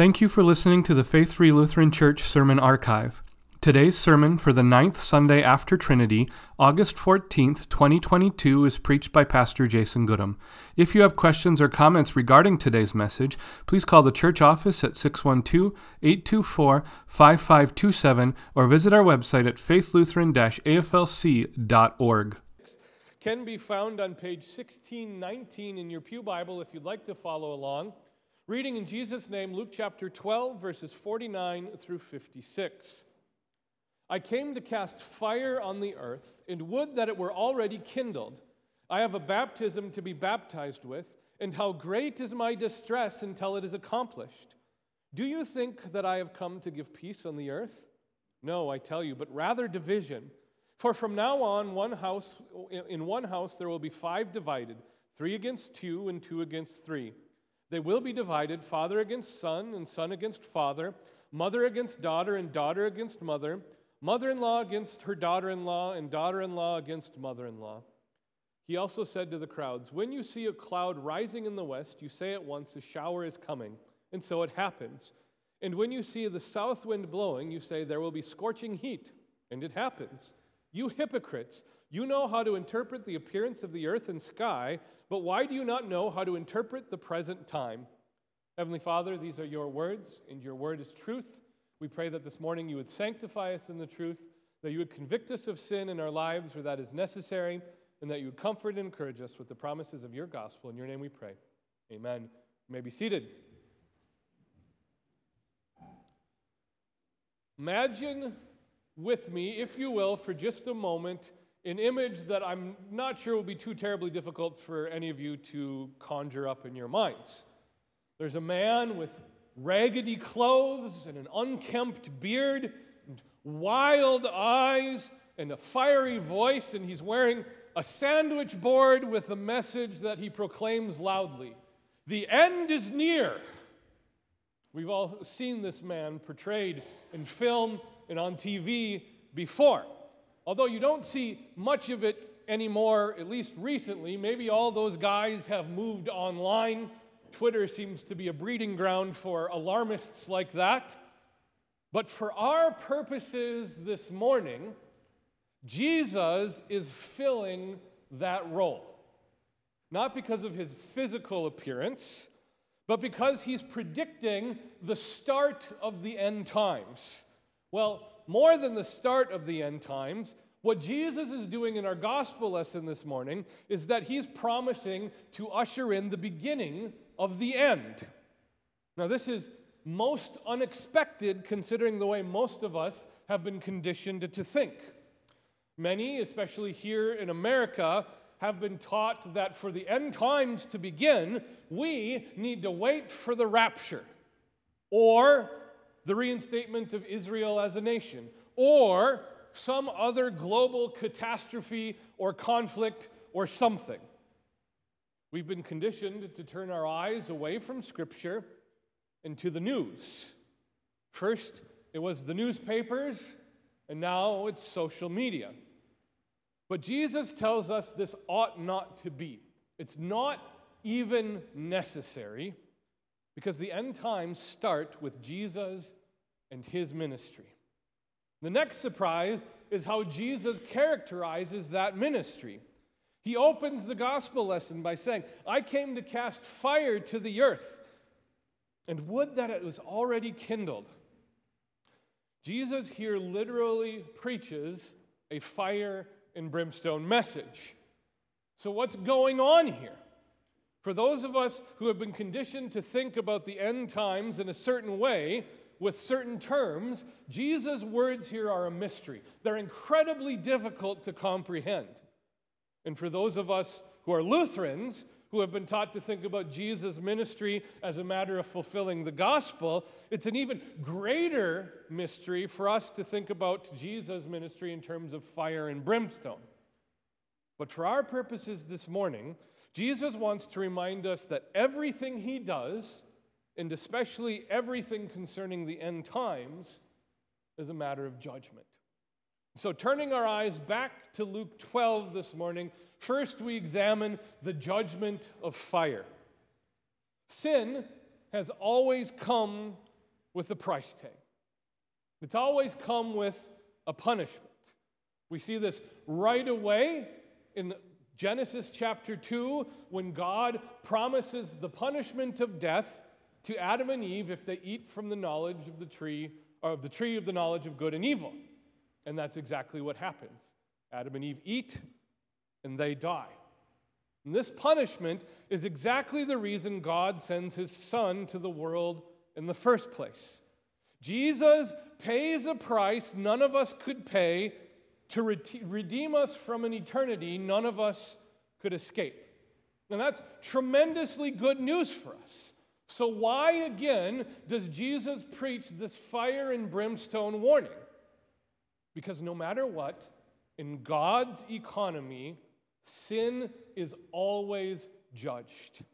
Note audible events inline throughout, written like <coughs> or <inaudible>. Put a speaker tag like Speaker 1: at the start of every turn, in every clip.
Speaker 1: Thank you for listening to the Faith Free Lutheran Church Sermon Archive. Today's sermon for the ninth Sunday after Trinity, August 14th, 2022, is preached by Pastor Jason Goodham. If you have questions or comments regarding today's message, please call the church office at 612 824 5527 or visit our website at faithlutheran aflc.org.
Speaker 2: Can be found on page 1619 in your Pew Bible if you'd like to follow along. Reading in Jesus' name, Luke chapter 12, verses 49 through 56. I came to cast fire on the earth, and would that it were already kindled. I have a baptism to be baptized with, and how great is my distress until it is accomplished. Do you think that I have come to give peace on the earth? No, I tell you, but rather division. For from now on, one house, in one house there will be five divided, three against two, and two against three. They will be divided, father against son, and son against father, mother against daughter, and daughter against mother mother in law against her daughter in law, and daughter in law against mother in law. He also said to the crowds, When you see a cloud rising in the west, you say at once, A shower is coming. And so it happens. And when you see the south wind blowing, you say, There will be scorching heat. And it happens. You hypocrites, you know how to interpret the appearance of the earth and sky, but why do you not know how to interpret the present time? Heavenly Father, these are your words, and your word is truth. We pray that this morning you would sanctify us in the truth, that you would convict us of sin in our lives where that is necessary, and that you would comfort and encourage us with the promises of your gospel. In your name we pray. Amen. You may be seated. Imagine with me, if you will, for just a moment, an image that I'm not sure will be too terribly difficult for any of you to conjure up in your minds. There's a man with raggedy clothes and an unkempt beard and wild eyes and a fiery voice, and he's wearing a sandwich board with a message that he proclaims loudly The end is near. We've all seen this man portrayed in film and on TV before. Although you don't see much of it anymore, at least recently, maybe all those guys have moved online Twitter seems to be a breeding ground for alarmists like that. But for our purposes this morning, Jesus is filling that role. Not because of his physical appearance, but because he's predicting the start of the end times. Well, more than the start of the end times, what Jesus is doing in our gospel lesson this morning is that he's promising to usher in the beginning of the end. Now, this is most unexpected considering the way most of us have been conditioned to think. Many, especially here in America, have been taught that for the end times to begin, we need to wait for the rapture or the reinstatement of Israel as a nation or some other global catastrophe or conflict or something. We've been conditioned to turn our eyes away from Scripture and to the news. First, it was the newspapers, and now it's social media. But Jesus tells us this ought not to be. It's not even necessary because the end times start with Jesus and his ministry. The next surprise is how Jesus characterizes that ministry. He opens the gospel lesson by saying, I came to cast fire to the earth, and would that it was already kindled. Jesus here literally preaches a fire and brimstone message. So, what's going on here? For those of us who have been conditioned to think about the end times in a certain way, with certain terms, Jesus' words here are a mystery. They're incredibly difficult to comprehend. And for those of us who are Lutherans, who have been taught to think about Jesus' ministry as a matter of fulfilling the gospel, it's an even greater mystery for us to think about Jesus' ministry in terms of fire and brimstone. But for our purposes this morning, Jesus wants to remind us that everything he does, and especially everything concerning the end times, is a matter of judgment. So, turning our eyes back to Luke 12 this morning, first we examine the judgment of fire. Sin has always come with a price tag. It's always come with a punishment. We see this right away in Genesis chapter 2 when God promises the punishment of death to Adam and Eve if they eat from the knowledge of the tree or of the tree of the knowledge of good and evil. And that's exactly what happens. Adam and Eve eat and they die. And this punishment is exactly the reason God sends his son to the world in the first place. Jesus pays a price none of us could pay to redeem us from an eternity none of us could escape. And that's tremendously good news for us. So, why again does Jesus preach this fire and brimstone warning? Because no matter what, in God's economy, sin is always judged.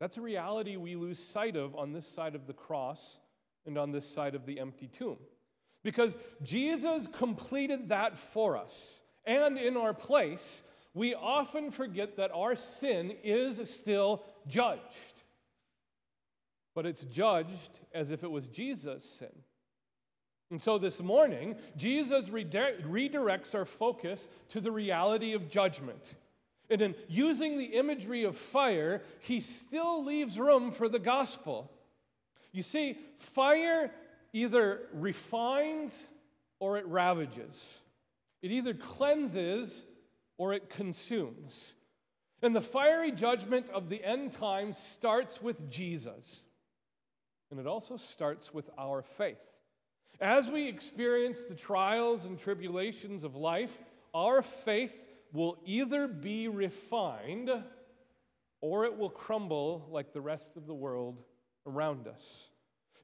Speaker 2: That's a reality we lose sight of on this side of the cross and on this side of the empty tomb. Because Jesus completed that for us. And in our place, we often forget that our sin is still judged. But it's judged as if it was Jesus' sin. And so this morning, Jesus redirects our focus to the reality of judgment. And in using the imagery of fire, he still leaves room for the gospel. You see, fire either refines or it ravages, it either cleanses or it consumes. And the fiery judgment of the end times starts with Jesus, and it also starts with our faith. As we experience the trials and tribulations of life, our faith will either be refined or it will crumble like the rest of the world around us.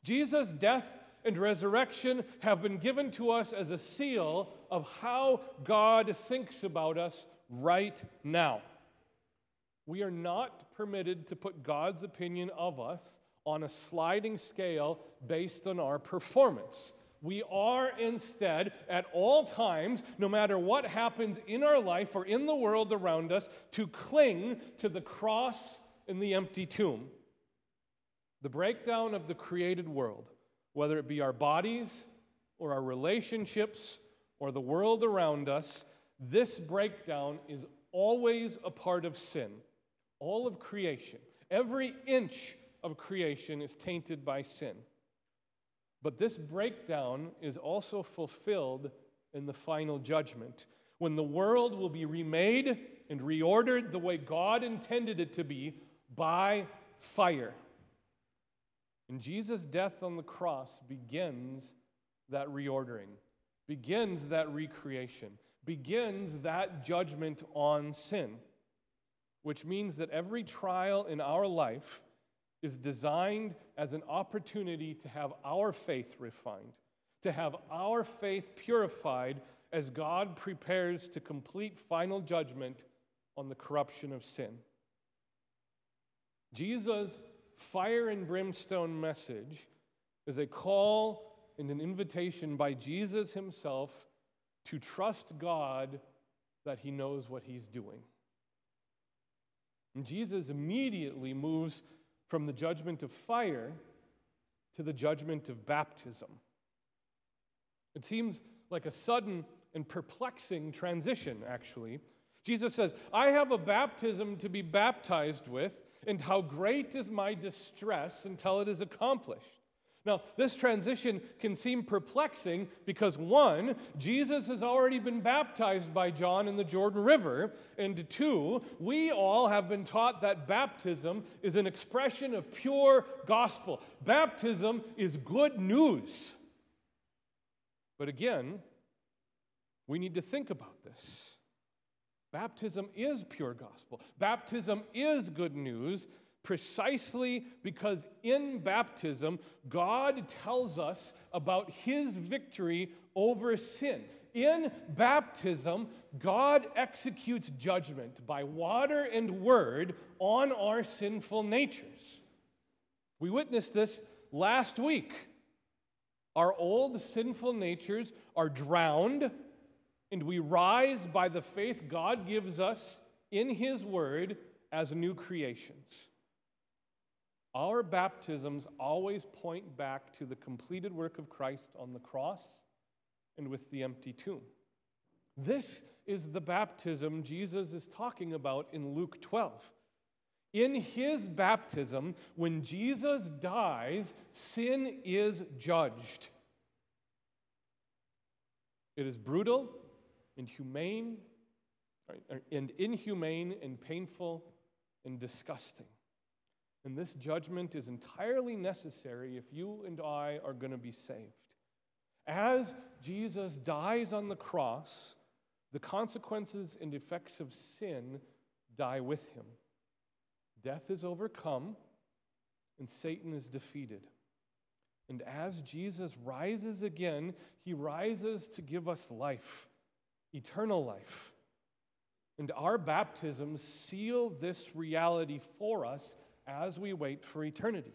Speaker 2: Jesus' death and resurrection have been given to us as a seal of how God thinks about us right now. We are not permitted to put God's opinion of us on a sliding scale based on our performance. We are instead, at all times, no matter what happens in our life or in the world around us, to cling to the cross and the empty tomb. The breakdown of the created world, whether it be our bodies or our relationships or the world around us, this breakdown is always a part of sin. All of creation, every inch of creation is tainted by sin. But this breakdown is also fulfilled in the final judgment, when the world will be remade and reordered the way God intended it to be by fire. And Jesus' death on the cross begins that reordering, begins that recreation, begins that judgment on sin, which means that every trial in our life is designed as an opportunity to have our faith refined, to have our faith purified as God prepares to complete final judgment on the corruption of sin. Jesus' fire and brimstone message is a call and an invitation by Jesus himself to trust God that he knows what he's doing. And Jesus immediately moves from the judgment of fire to the judgment of baptism. It seems like a sudden and perplexing transition, actually. Jesus says, I have a baptism to be baptized with, and how great is my distress until it is accomplished. Now, this transition can seem perplexing because one, Jesus has already been baptized by John in the Jordan River, and two, we all have been taught that baptism is an expression of pure gospel. Baptism is good news. But again, we need to think about this. Baptism is pure gospel. Baptism is good news, precisely because in baptism, God tells us about his victory over sin. In baptism, God executes judgment by water and word on our sinful natures. We witnessed this last week. Our old sinful natures are drowned, and we rise by the faith God gives us in His Word as new creations. Our baptisms always point back to the completed work of Christ on the cross and with the empty tomb. This is the baptism Jesus is talking about in Luke 12. In his baptism, when Jesus dies, sin is judged. It is brutal and humane, and inhumane and painful and disgusting. And this judgment is entirely necessary if you and I are going to be saved. As Jesus dies on the cross, the consequences and effects of sin die with him. Death is overcome, and Satan is defeated. And as Jesus rises again, he rises to give us life, eternal life. And our baptisms seal this reality for us as we wait for eternity.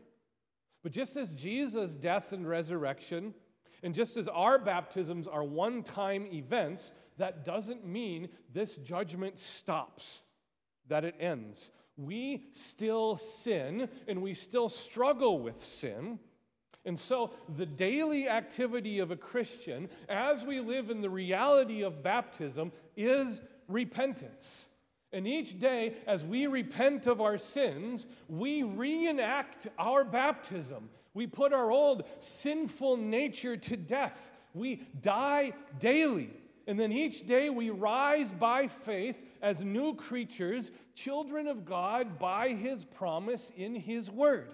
Speaker 2: But just as Jesus' death and resurrection, and just as our baptisms are one time events, that doesn't mean this judgment stops, that it ends. We still sin and we still struggle with sin. And so, the daily activity of a Christian, as we live in the reality of baptism, is repentance. And each day, as we repent of our sins, we reenact our baptism. We put our old sinful nature to death. We die daily. And then each day we rise by faith as new creatures, children of God, by His promise in His Word.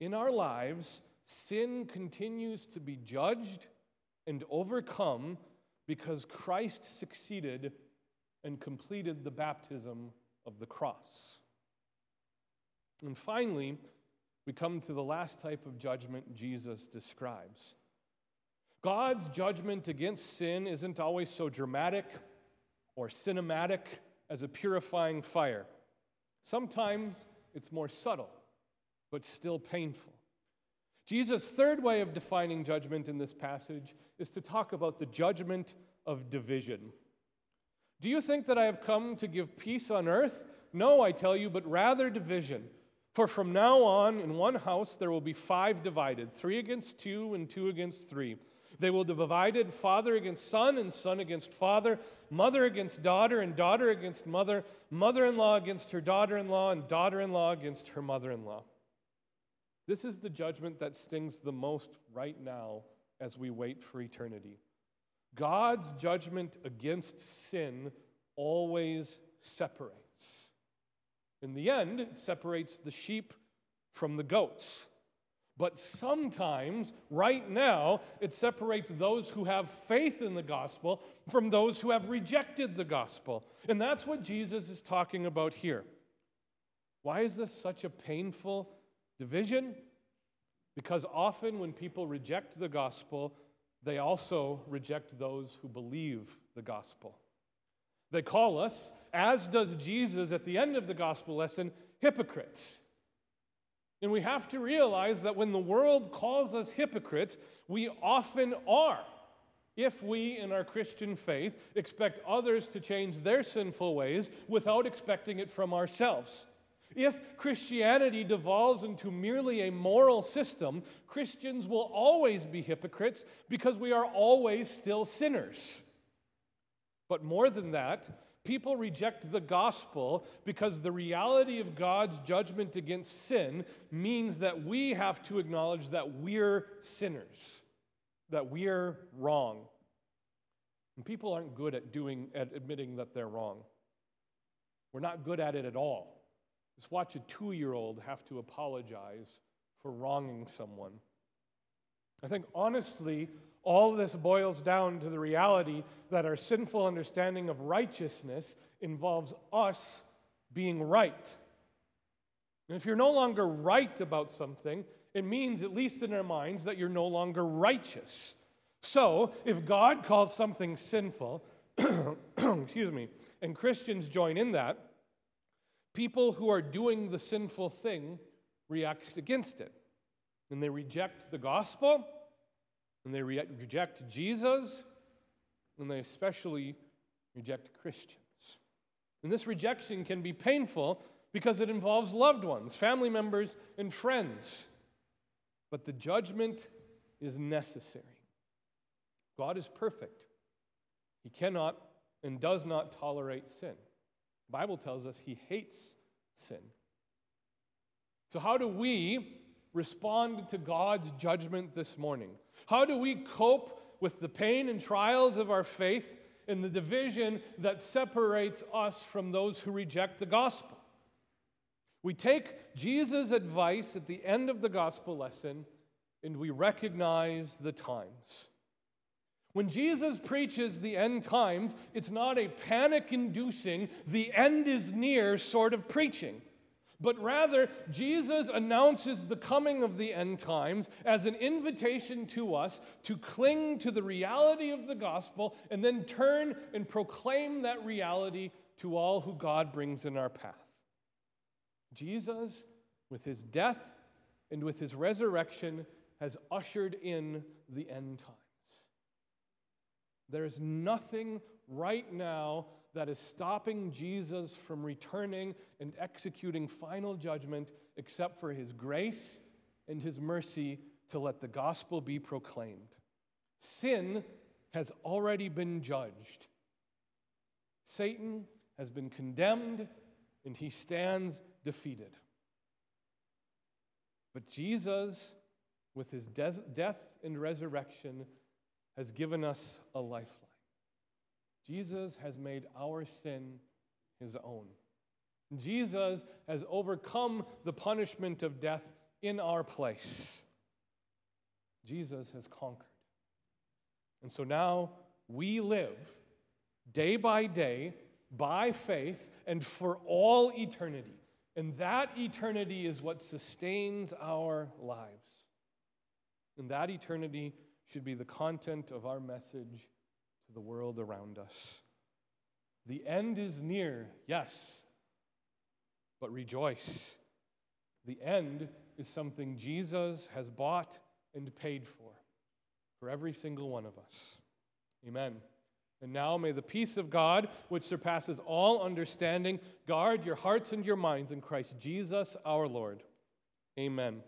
Speaker 2: In our lives, sin continues to be judged and overcome because Christ succeeded and completed the baptism of the cross. And finally, we come to the last type of judgment Jesus describes. God's judgment against sin isn't always so dramatic or cinematic as a purifying fire. Sometimes it's more subtle, but still painful. Jesus' third way of defining judgment in this passage is to talk about the judgment of division. Do you think that I have come to give peace on earth? No, I tell you, but rather division. For from now on, in one house there will be five divided three against two, and two against three. They will be divided father against son, and son against father, mother against daughter, and daughter against mother, mother in law against her daughter in law, and daughter in law against her mother in law. This is the judgment that stings the most right now as we wait for eternity. God's judgment against sin always separates. In the end, it separates the sheep from the goats. But sometimes, right now, it separates those who have faith in the gospel from those who have rejected the gospel. And that's what Jesus is talking about here. Why is this such a painful division? Because often when people reject the gospel, they also reject those who believe the gospel. They call us, as does Jesus at the end of the gospel lesson, hypocrites. And we have to realize that when the world calls us hypocrites, we often are. If we, in our Christian faith, expect others to change their sinful ways without expecting it from ourselves. If Christianity devolves into merely a moral system, Christians will always be hypocrites because we are always still sinners. But more than that, people reject the gospel because the reality of God's judgment against sin means that we have to acknowledge that we're sinners, that we're wrong. And people aren't good at doing at admitting that they're wrong. We're not good at it at all. Just watch a two year old have to apologize for wronging someone. I think honestly, all this boils down to the reality that our sinful understanding of righteousness involves us being right. And if you're no longer right about something, it means, at least in our minds, that you're no longer righteous. So, if God calls something sinful, <coughs> excuse me, and Christians join in that, People who are doing the sinful thing react against it. And they reject the gospel, and they re- reject Jesus, and they especially reject Christians. And this rejection can be painful because it involves loved ones, family members, and friends. But the judgment is necessary. God is perfect. He cannot and does not tolerate sin. Bible tells us he hates sin. So, how do we respond to God's judgment this morning? How do we cope with the pain and trials of our faith and the division that separates us from those who reject the gospel? We take Jesus' advice at the end of the gospel lesson and we recognize the times. When Jesus preaches the end times, it's not a panic inducing, the end is near sort of preaching. But rather, Jesus announces the coming of the end times as an invitation to us to cling to the reality of the gospel and then turn and proclaim that reality to all who God brings in our path. Jesus, with his death and with his resurrection, has ushered in the end times. There is nothing right now that is stopping Jesus from returning and executing final judgment except for his grace and his mercy to let the gospel be proclaimed. Sin has already been judged. Satan has been condemned and he stands defeated. But Jesus, with his de- death and resurrection, has given us a lifeline. Jesus has made our sin his own. Jesus has overcome the punishment of death in our place. Jesus has conquered. And so now we live day by day by faith and for all eternity. And that eternity is what sustains our lives. And that eternity should be the content of our message to the world around us. The end is near, yes, but rejoice. The end is something Jesus has bought and paid for, for every single one of us. Amen. And now may the peace of God, which surpasses all understanding, guard your hearts and your minds in Christ Jesus our Lord. Amen.